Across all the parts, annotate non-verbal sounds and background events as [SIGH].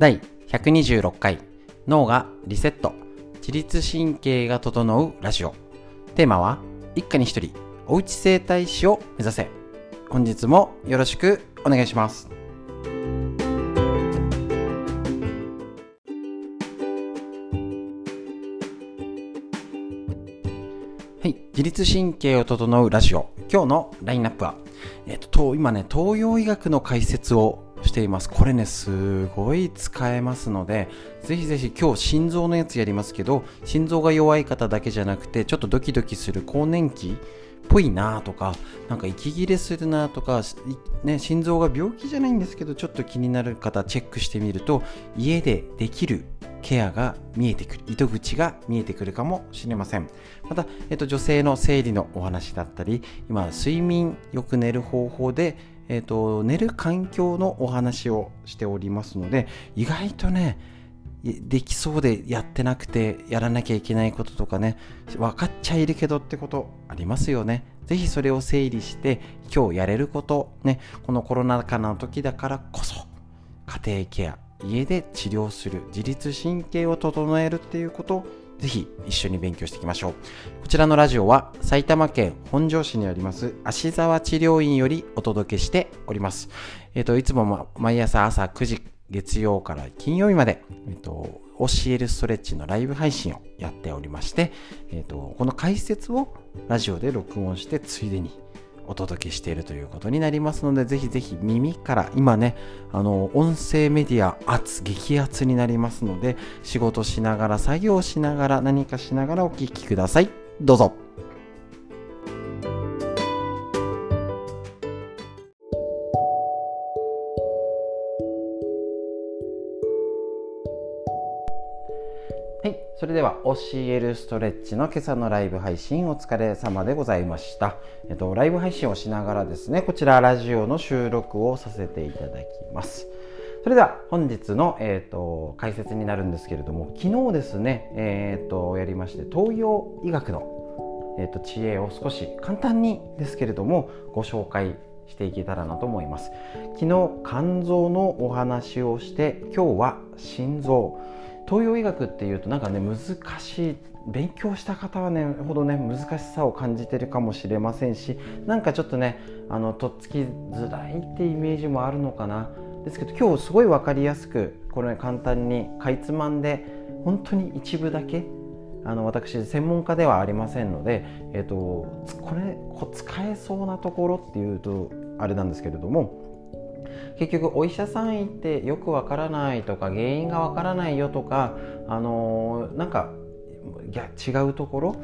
第126回脳がリセット自律神経が整うラジオ。テーマは一家に一人おうち整体師を目指せ。本日もよろしくお願いします。はい自律神経を整うラジオ。今日のラインナップはえっと今ね東洋医学の解説をしています。これね、すごい使えますので、ぜひぜひ今日心臓のやつやりますけど、心臓が弱い方だけじゃなくて、ちょっとドキドキする更年期っぽいなとか、なんか息切れするなとか、ね、心臓が病気じゃないんですけど、ちょっと気になる方チェックしてみると、家でできるケアが見えてくる、糸口が見えてくるかもしれません。また、えっと、女性の生理のお話だったり、今、睡眠、よく寝る方法で、えーと、寝る環境のお話をしておりますので意外とねできそうでやってなくてやらなきゃいけないこととかね分かっちゃいるけどってことありますよね。是非それを整理して今日やれることねこのコロナ禍の時だからこそ家庭ケア家で治療する自律神経を整えるっていうことぜひ一緒に勉強していきましょう。こちらのラジオは埼玉県本庄市にあります芦沢治療院よりお届けしております。えっ、ー、と、いつも毎朝朝9時月曜から金曜日まで、えっ、ー、と、教えるストレッチのライブ配信をやっておりまして、えっ、ー、と、この解説をラジオで録音してついでにお届けしているということになりますので、ぜひぜひ耳から、今ね、あの、音声メディア圧、激圧になりますので、仕事しながら、作業しながら、何かしながらお聞きください。どうぞ。はいそれでは教えるストレッチの今朝のライブ配信お疲れ様でございました。えっと、ライブ配信をしながらですね、こちらラジオの収録をさせていただきます。それでは本日の、えーと、解説になるんですけれども、昨日ですね、えーと、やりまして東洋医学の、えーと知恵を少し簡単にですけれどもご紹介していけたらなと思います昨日肝臓のお話をして今日は心臓東洋医学っていうとなんかね難しい勉強した方はねほどね難しさを感じてるかもしれませんしなんかちょっとねあのとっつきづらいってイメージもあるのかな。ですけど今日すごい分かりやすくこれ、ね、簡単にかいつまんで本当に一部だけあの私専門家ではありませんので、えーと、これこ使えそうなところっていうとあれなんですけれども結局お医者さん行ってよくわからないとか原因がわからないよとかあのー、なんかいや違うところ？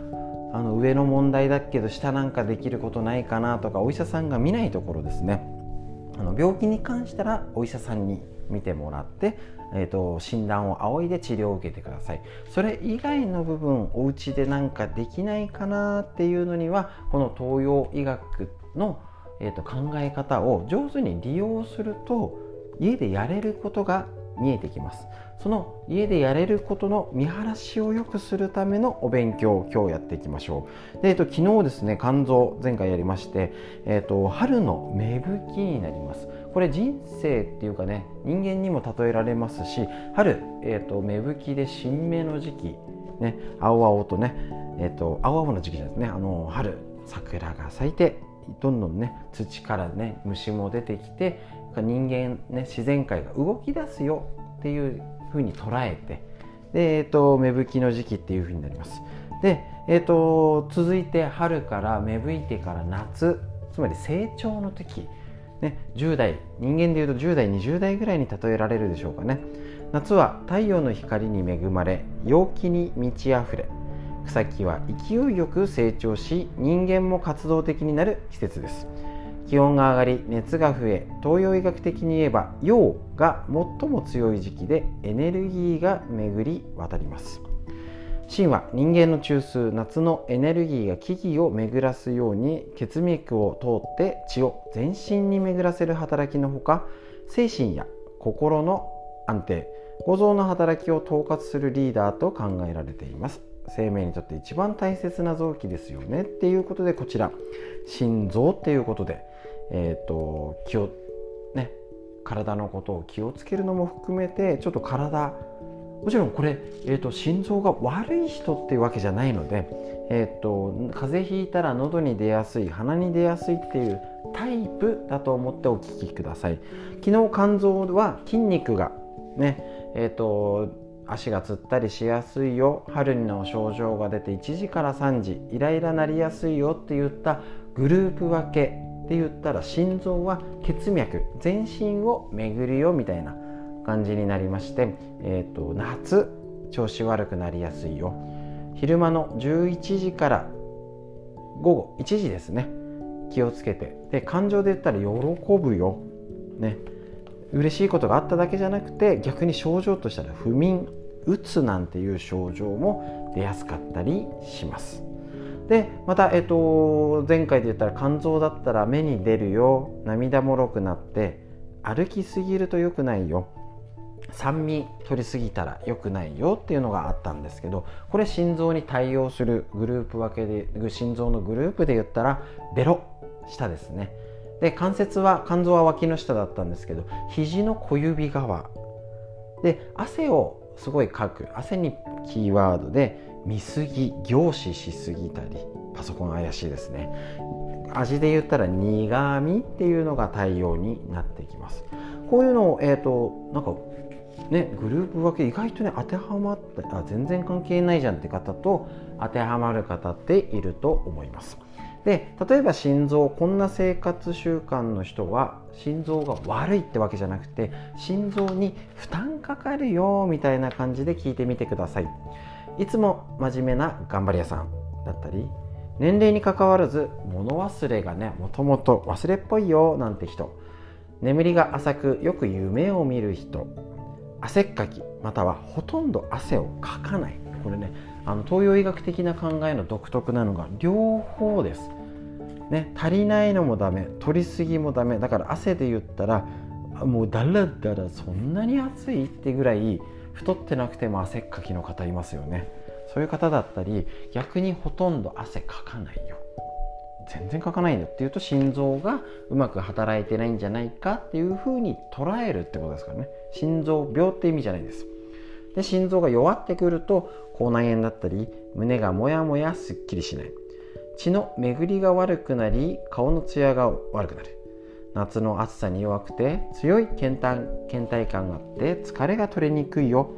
あの上の問題だけど下なんかできることないかなとかお医者さんが見ないところですね。あの病気に関したらお医者さんに見てもらって、えーと、診断を仰いで治療を受けてください。それ以外の部分お家でなんかできないかなっていうのにはこの東洋医学のえーと、考え方を上手に利用すると家でやれることが見えてきます。その家でやれることの見晴らしを良くするためのお勉強を今日やっていきましょう。で、えーと、昨日ですね肝臓前回やりまして、えーと、春の芽吹きになります。これ人生っていうかね人間にも例えられますし春、えー、と芽吹きで新芽の時期ね青々とねえっ、と青々の時期じゃないですねあの春桜が咲いてどんどんね土からね虫も出てきて人間ね自然界が動き出すよっていうふうに捉えてで、えーと、芽吹きの時期っていうふうになります。で、えーと、続いて春から芽吹いてから夏つまり成長の時、ね、10代人間でいうと10代20代ぐらいに例えられるでしょうかね夏は太陽の光に恵まれ陽気に満ち溢れ草木は勢いよく成長し人間も活動的になる季節です。気温が上がり熱が増え東洋医学的に言えば陽が最も強い時期でエネルギーが巡り渡ります。神は人間の中枢夏のエネルギーが木々を巡らすように血脈を通って血を全身に巡らせる働きのほか精神や心の安定五臓の働きを統括するリーダーと考えられています。生命にとって一番大切な臓器ですよねっていうことでこちら。心臓っていうことで、えーと、気をね体のことを気をつけるのも含めてちょっと体もちろんこれ、えーと、心臓が悪い人っていうわけじゃないので、えーと、風邪ひいたら喉に出やすい鼻に出やすいっていうタイプだと思ってお聞きください。昨日肝臓は筋肉がねえーと足がつったりしやすいよ。春の症状が出て1時から3時。イライラなりやすいよって言ったグループ分けって言ったら心臓は血脈全身を巡るよみたいな感じになりまして、えーと、夏調子悪くなりやすいよ。昼間の11時から午後1時ですね。気をつけて。で感情で言ったら喜ぶよ。ね。嬉しいことがあっただけじゃなくて逆に症状としたら不眠うつなんていう症状も出やすかったりします。でまた、えっと、前回で言ったら肝臓だったら目に出るよ涙もろくなって歩きすぎると良くないよ酸味取りすぎたら良くないよっていうのがあったんですけどこれ心臓に対応するグループ分けで心臓のグループで言ったらベロ下ですね。で関節は肝臓は脇の下だったんですけど肘の小指側。で汗をすごいかく汗にキーワードで見すぎ凝視しすぎたりパソコン怪しいですね。味で言ったら苦味っていうのが対応になってきます。こういうのをえっ、ー、となんかねグループ分け意外とね当てはまってあ全然関係ないじゃんって方と当てはまる方っていると思います。で例えば心臓こんな生活習慣の人は心臓が悪いってわけじゃなくて心臓に負担かかるよみたいな感じで聞いてみてください。いつも真面目な頑張り屋さんだったり年齢にかかわらず物忘れがねもともと忘れっぽいよなんて人。眠りが浅くよく夢を見る人。汗っかきまたはほとんど汗をかかない。これねあの東洋医学的な考えの独特なのが両方です、ね、足りないのもダメ取りすぎもダメ。だから汗で言ったらもうだらだらそんなに暑いってぐらい太ってなくても汗っかきの方いますよね。そういう方だったり逆にほとんど汗かかないよ。全然かかないんだっていうと心臓がうまく働いてないんじゃないかっていうふうに捉えるってことですからね。心臓病って意味じゃないです。で心臓が弱ってくると口内炎だったり胸がもやもやすっきりしない。血の巡りが悪くなり顔のツヤが悪くなる。夏の暑さに弱くて強い倦怠倦怠感があって疲れが取れにくいよ。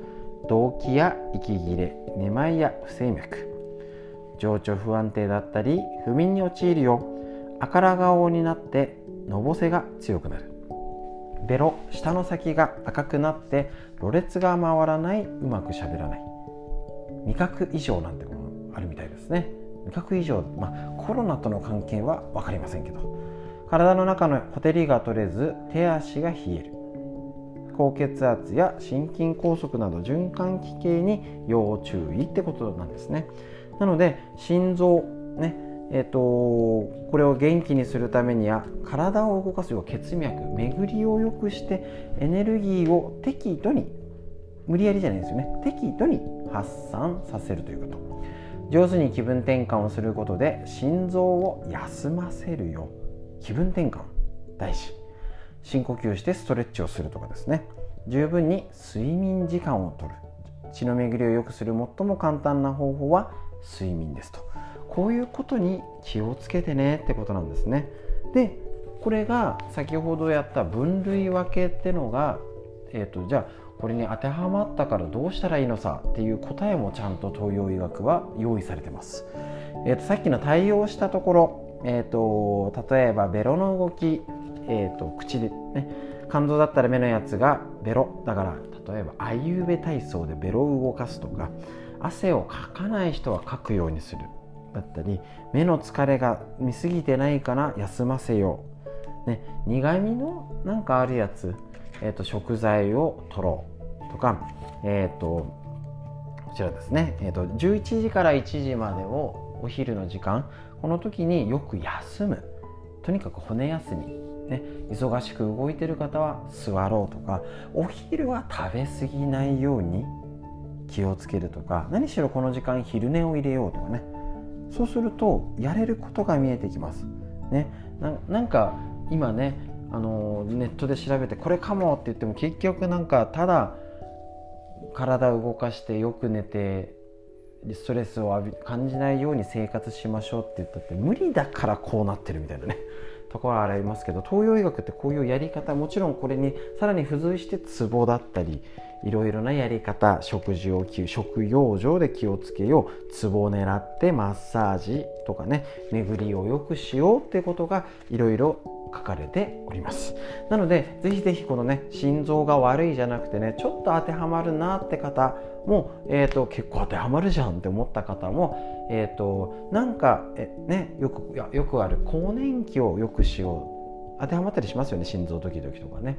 動悸や息切れめまいや不整脈。情緒不安定だったり不眠に陥るよ。赤ら顔になってのぼせが強くなる。ベロ下の先が赤くなってろれつが回らないうまくしゃべらない。味覚異常なんてものあるみたいですね。味覚異常、まあ、コロナとの関係は分かりませんけど。体の中のほてりが取れず手足が冷える。高血圧や心筋梗塞など循環器系に要注意ってことなんですね。なので心臓ねえーと、これを元気にするためには体を動かすよう血脈巡りを良くしてエネルギーを適度に無理やりじゃないですよね。適度に発散させるということ。上手に気分転換をすることで心臓を休ませるよう。気分転換大事。深呼吸してストレッチをするとかですね。十分に睡眠時間をとる。血の巡りを良くする最も簡単な方法は睡眠ですと。こういうことに気をつけてねってことなんですね。でこれが先ほどやった分類分けってのが、えーと、じゃあこれに当てはまったからどうしたらいいのさっていう答えもちゃんと東洋医学は用意されてます、えーと、さっきの対応したところ、えーと、例えばベロの動き、えー、と口でね肝臓だったら目のやつがベロ。だから例えばあいうべ体操でベロを動かすとか汗をかかない人はかくようにする。だったり目の疲れが見すぎてないかな休ませよう、ね、苦みのなんかあるやつ、えーと、食材を取ろうとか、えーと、こちらですね、えーと、11時から1時までをお昼の時間この時によく休む。とにかく骨休み。ね、忙しく動いてる方は座ろうとかお昼は食べ過ぎないように気をつけるとか何しろこの時間昼寝を入れようとかね。そうするとやれることが見えてきます。ね、なんか今ねあのネットで調べてこれかもって言っても結局なんかただ体を動かしてよく寝てストレスを感じないように生活しましょうって言ったって無理だからこうなってるみたいなねところはありますけど東洋医学ってこういうやり方もちろんこれにさらに付随してツボだったりいろいろなやり方食事を食養生で気をつけようツボを狙ってマッサージとかね巡りを良くしようってことがいろいろ書かれております。なのでぜひぜひこのね心臓が悪いじゃなくてねちょっと当てはまるなって方も、えーと、結構当てはまるじゃんって思った方も、えーと、なんかえ、ね、よくよくある更年期を良くしよう。当てはまったりしますよね心臓ドキドキとかね。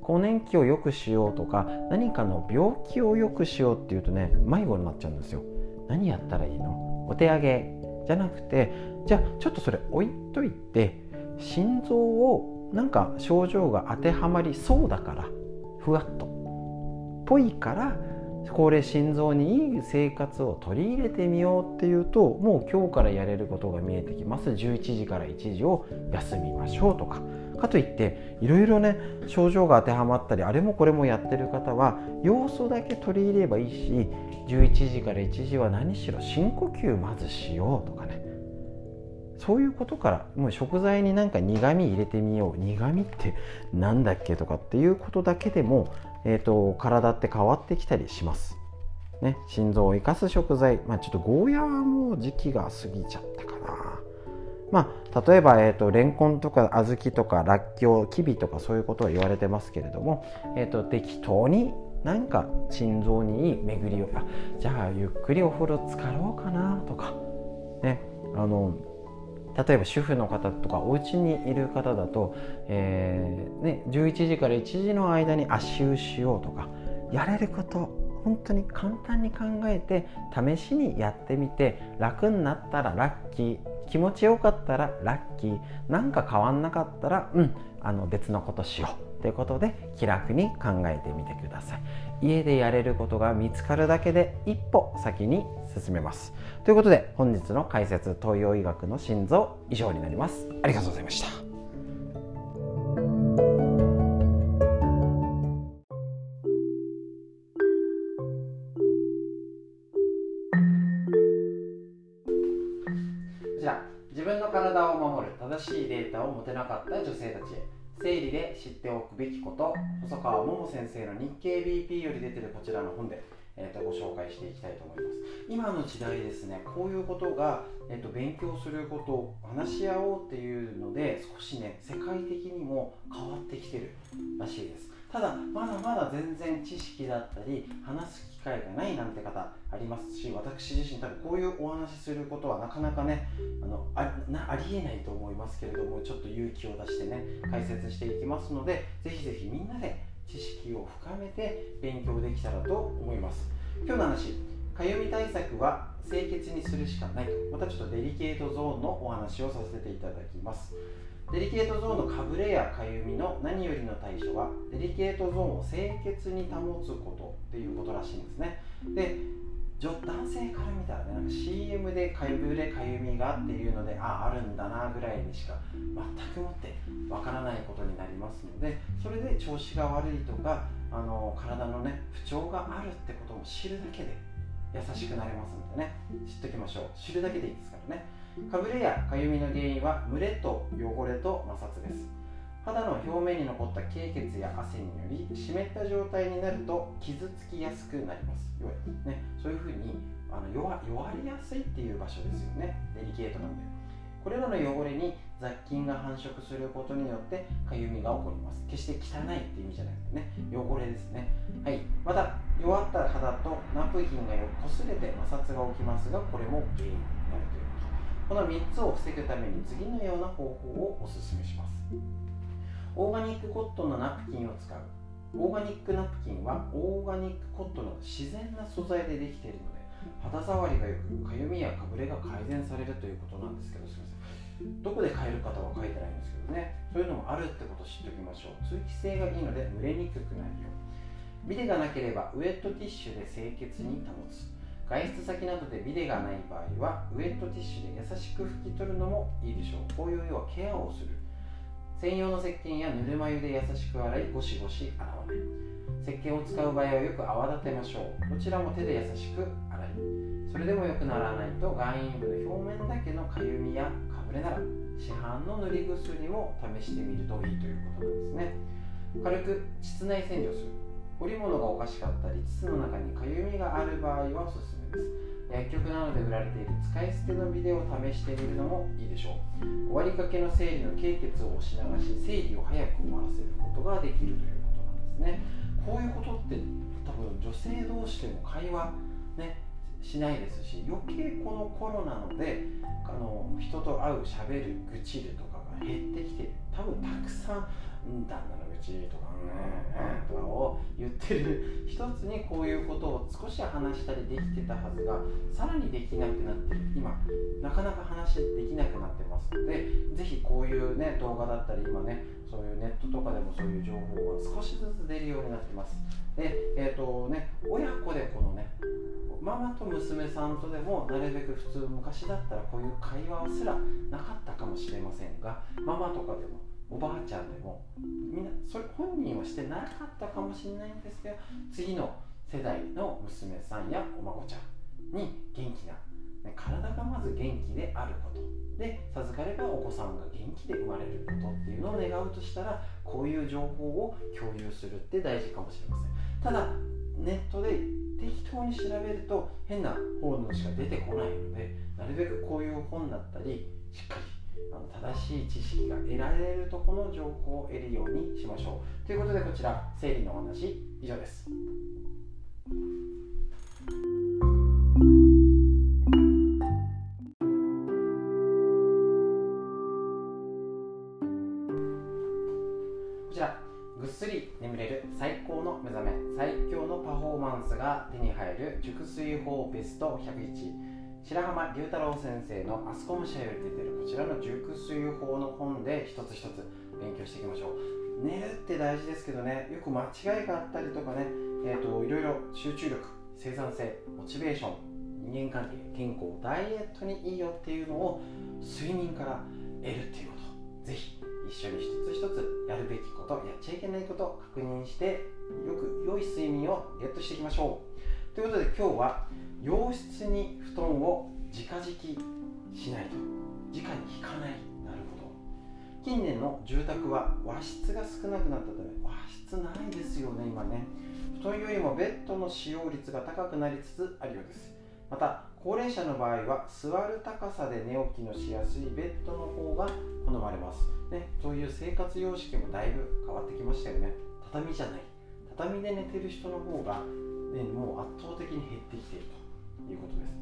更年期を良くしようとか何かの病気を良くしようっていうとね迷子になっちゃうんですよ。何やったらいいの？お手上げじゃなくてじゃあちょっとそれ置いといて心臓をなんか症状が当てはまりそうだからふわっと。ぽいからこれ心臓にいい生活を取り入れてみようっていうともう今日からやれることが見えてきます。11時から1時を休みましょうとか。かといっていろいろね症状が当てはまったりあれもこれもやってる方は要素だけ取り入れればいいし11時から1時は何しろ深呼吸まずしようとかね。そういうことからもう食材になんか苦味入れてみよう苦味ってなんだっけとかっていうことだけでもえーと、体って変わってきたりします。ね、心臓を生かす食材、まあ、ちょっとゴーヤーはもう時期が過ぎちゃったかな。まあ、例えば、えーと、レンコンとか小豆とからっきょうきびとかそういうことは言われてますけれども、えー、と適当になんか心臓にいい巡りをあじゃあゆっくりお風呂浸かろうかなとかねあの例えば主婦の方とかお家にいる方だと、えーね、11時から1時の間に足湯しようとかやれること本当に簡単に考えて試しにやってみて楽になったらラッキー気持ちよかったらラッキーなんか変わんなかったらうんあの別のことしよう。ということで気楽に考えてみてください。家でやれることが見つかるだけで一歩先に進めます。ということで本日の解説東洋医学の心臓以上になります。ありがとうございました。じゃあ自分の体を守る正しいデータを持てなかった女性たちへ。生理で知っておくべきこと。細川桃先生の日経 BP より出てるこちらの本で、えー、とご紹介していきたいと思います。今の時代ですねこういうことが、えー、と勉強することを話し合おうっていうので少しね世界的にも変わってきてるらしいです。ただまだまだ全然知識だったり話す機会がないなんて方ありますし私自身多分こういうお話しすることはなかなかねあのあなありえないと思いますけれどもちょっと勇気を出してね解説していきますのでぜひぜひみんなで知識を深めて勉強できたらと思います。今日の話かゆみ対策は清潔にするしかないと。またちょっとデリケートゾーンのお話をさせていただきます。デリケートゾーンのかぶれやかゆみの何よりの対処はデリケートゾーンを清潔に保つことっていうことらしいんですね。で男性から見たらねなんか CM でかぶれかゆみがっていうのであああるんだなぐらいにしか全くもってわからないことになりますのでそれで調子が悪いとかあの体のね不調があるってことも知るだけで優しくなれますのでね知っておきましょう。知るだけでいいですからね。かぶれやかゆみの原因は蒸れと汚れと摩擦です。肌の表面に残った経血や汗により湿った状態になると傷つきやすくなります。要は、ね、そういうふうにあの弱弱りやすいっていう場所ですよね。デリケートなのでこれらの汚れに雑菌が繁殖することによってかゆみが起こります決して汚いっていう意味じゃなくてね汚れですねはいまた弱った肌とナプキンが擦れて摩擦が起きますがこれも原因この3つを防ぐために次のような方法をお勧めします。オーガニックコットンのナプキンを使う。オーガニックナプキンはオーガニックコットンの自然な素材でできているので肌触りが良くかゆみやかぶれが改善されるということなんですけどすみません。どこで買える方は書いてないんですけどね。そういうのもあるってことを知っておきましょう。通気性がいいので蒸れにくくなるよビデがなければウェットティッシュで清潔に保つ。外出先などでビデがない場合はウェットティッシュで優しく拭き取るのもいいでしょう。こういう要はケアをする。専用の石鹸やぬるま湯で優しく洗いゴシゴシ洗わない。石鹸を使う場合はよく泡立てましょう。どちらも手で優しく洗い。それでも良くならないと眼陰部の表面だけのかゆみやかぶれなら市販の塗り薬も試してみるといいということなんですね。軽く膣内洗浄する。織物がおかしかったり膣の中にかゆみがある場合はおすすめです。薬局などで売られている使い捨てのビデオを試してみるのもいいでしょう。終わりかけの生理の経血を押し流し生理を早く終わらせることができるということなんですね。こういうことって多分女性同士でも会話ねしないですし余計このコロナのであの人と会うしゃべる愚痴るとかが減ってきて多分たくさん旦那の愚痴とかねとかを言ってる一つにこういうことを少し話したりできてたはずがさらにできなくなってる。今なかなか話できなくなってますのでぜひこういうね動画だったり今ねそういうネットとかでもそういう情報が少しずつ出るようになってます。でえっ、ー、とね親子でこのねママと娘さんとでもなるべく普通昔だったらこういう会話すらなかったかもしれませんがママとかでもおばあちゃんでもみんなそれ本人はしてなかったかもしれないんですけど次の世代の娘さんやお孫ちゃんに元気な体がまず元気であることで授かればお子さんが元気で生まれることっていうのを願うとしたらこういう情報を共有するって大事かもしれません。ただネットで適当に調べると変な本しか出てこないのでなるべくこういう本だったりしっかりあの正しい知識が得られるとこの情報を得るようにしましょう。ということでこちら生理のお話以上です。こちらぐっすり眠れる最高の目覚め最強のパフォーマンスが手に入る熟睡法ベスト101白浜龍太郎先生のアスコム社より出てるこちらの熟睡法の本で一つ一つ勉強していきましょう。寝るって大事ですけどねよく間違いがあったりとかね、えーと、いろいろ集中力生産性モチベーション人間関係健康ダイエットにいいよっていうのを睡眠から得るっていうこと。ぜひ一緒に一つ一つやるべきことやっちゃいけないことを確認してよく良い睡眠をゲットしていきましょう。ということで今日は洋室に布団を直敷きしないと直に引かないなるほど。近年の住宅は和室が少なくなったため和室ないですよね今ね。布団よりもベッドの使用率が高くなりつつあるようです。また高齢者の場合は座る高さで寝起きのしやすいベッドの方が好まれます、ね、そういう生活様式もだいぶ変わってきましたよね。畳じゃない。畳で寝てる人の方が、ね、も圧倒的に減ってきているということです。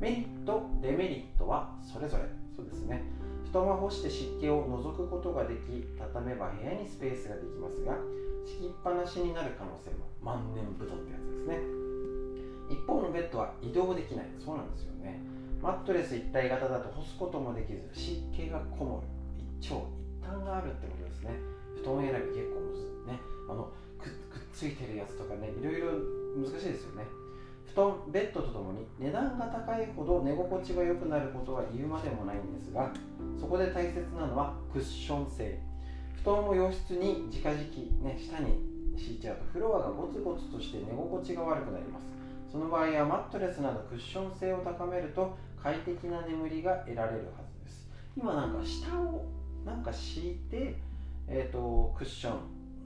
メリットデメリットはそれぞれ。そうですね。布団は干して湿気を除くことができ畳めば部屋にスペースができますが敷きっぱなしになる可能性も。万年布団ってやつですね。一方のベッドは移動できない。そうなんですよね。マットレス一体型だと干すこともできず湿気がこもる。一長一短があるってことですね。布団選び結構むずね。あのついてるやつとかねいろいろ難しいですよね。布団ベッドとともに値段が高いほど寝心地が良くなることは言うまでもないんですがそこで大切なのはクッション性。布団を洋室に直々、ね、下に敷いちゃうとフロアがゴツゴツとして寝心地が悪くなります。その場合はマットレスなどクッション性を高めると快適な眠りが得られるはずです。今なんか下をなんか敷いて、えーと、クッショ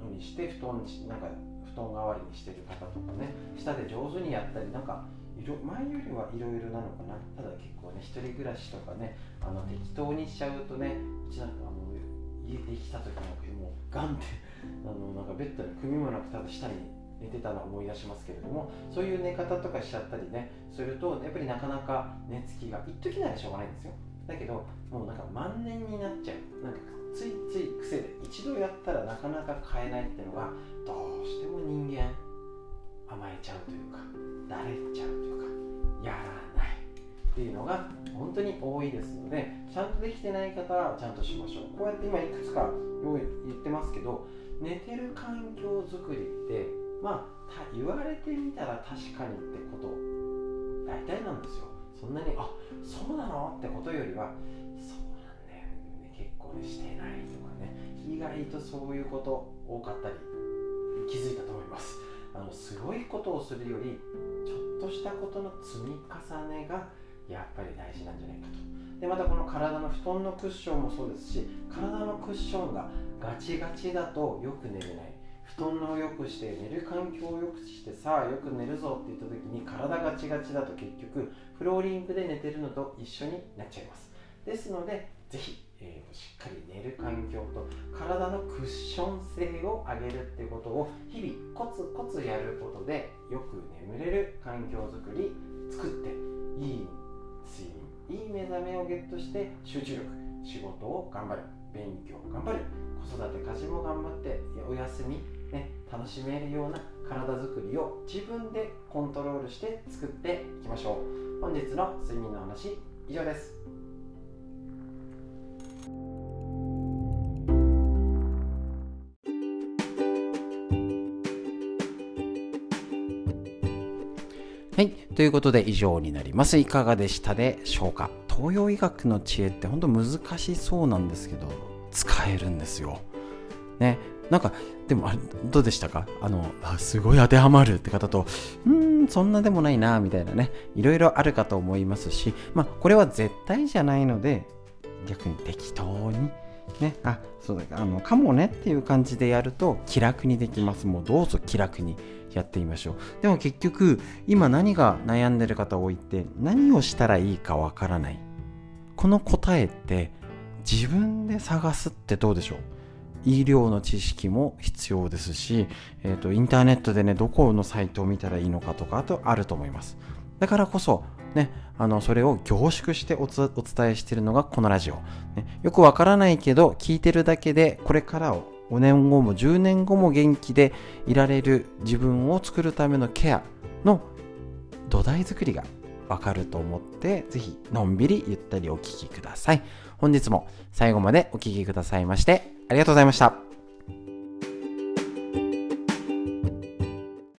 ンにして布団になんか布団代わりにしてる方とかね下で上手にやったりなんか前よりはいろいろなのかな。ただ結構ね一人暮らしとかねあの適当にしちゃうとねうちなんかあの家できた時なんかもうガンって [LAUGHS] あのなんかベッドに組もなくただ下に寝てたのを思い出しますけれどもそういう寝方とかしちゃったりねするとやっぱりなかなか寝つきが一時ならしょうがないんですよ。だけどもうなんか万年になっちゃう。なんかついつい癖で一度やったらなかなか変えないっていうのがどうしても人間甘えちゃうというか慣れちゃうというかやらないっていうのが本当に多いですのでちゃんとできてない方はちゃんとしましょう。こうやって今いくつか用意言ってますけど寝てる環境づくりってまあ言われてみたら確かにってこと大体なんですよ。そんなにあそうなの？ってことよりはしてないとかね意外とそういうこと多かったり気づいたと思います。あのすごいことをするよりちょっとしたことの積み重ねがやっぱり大事なんじゃないかと。でまたこの体の布団のクッションもそうですし体のクッションがガチガチだとよく寝れない。布団を良くして寝る環境を良くしてさあよく寝るぞって言った時に体ガチガチだと結局フローリングで寝てるのと一緒になっちゃいます。ですのでぜひ、えー、としっかり寝る環境と体のクッション性を上げるってことを日々コツコツやることでよく眠れる環境づくり作っていい睡眠いい目覚めをゲットして集中力仕事を頑張る勉強頑張る子育て家事も頑張ってお休み、ね、楽しめるような体づくりを自分でコントロールして作っていきましょう。本日の睡眠の話以上です。ということで以上になります。いかがでしたでしょうか？東洋医学の知恵って本当難しそうなんですけど、使えるんですよ。ね？なんか、でも、あれどうでしたか？あのあ、すごい当てはまるって方と、うーん、そんなでもないな、みたいなね。いろいろあるかと思いますし、まあ、これは絶対じゃないので、逆に適当に、ね、あ、そうだ、あの、かもねっていう感じでやると気楽にできます。もうどうぞ気楽に。やってみましょうでも結局今何が悩んでる方多いって何をしたらいいかわからないこの答えって自分で探すってどうでしょう医療の知識も必要ですし、えーと、インターネットでねどこのサイトを見たらいいのかとかあとあると思いますだからこそねあのそれを凝縮してお伝えしているのがこのラジオ、ね、よくわからないけど聞いてるだけでこれからを5年後も10年後も元気でいられる自分を作るためのケアの土台作りがわかると思ってぜひのんびりゆったりお聴きください。本日も最後までお聴きくださいましてありがとうございました。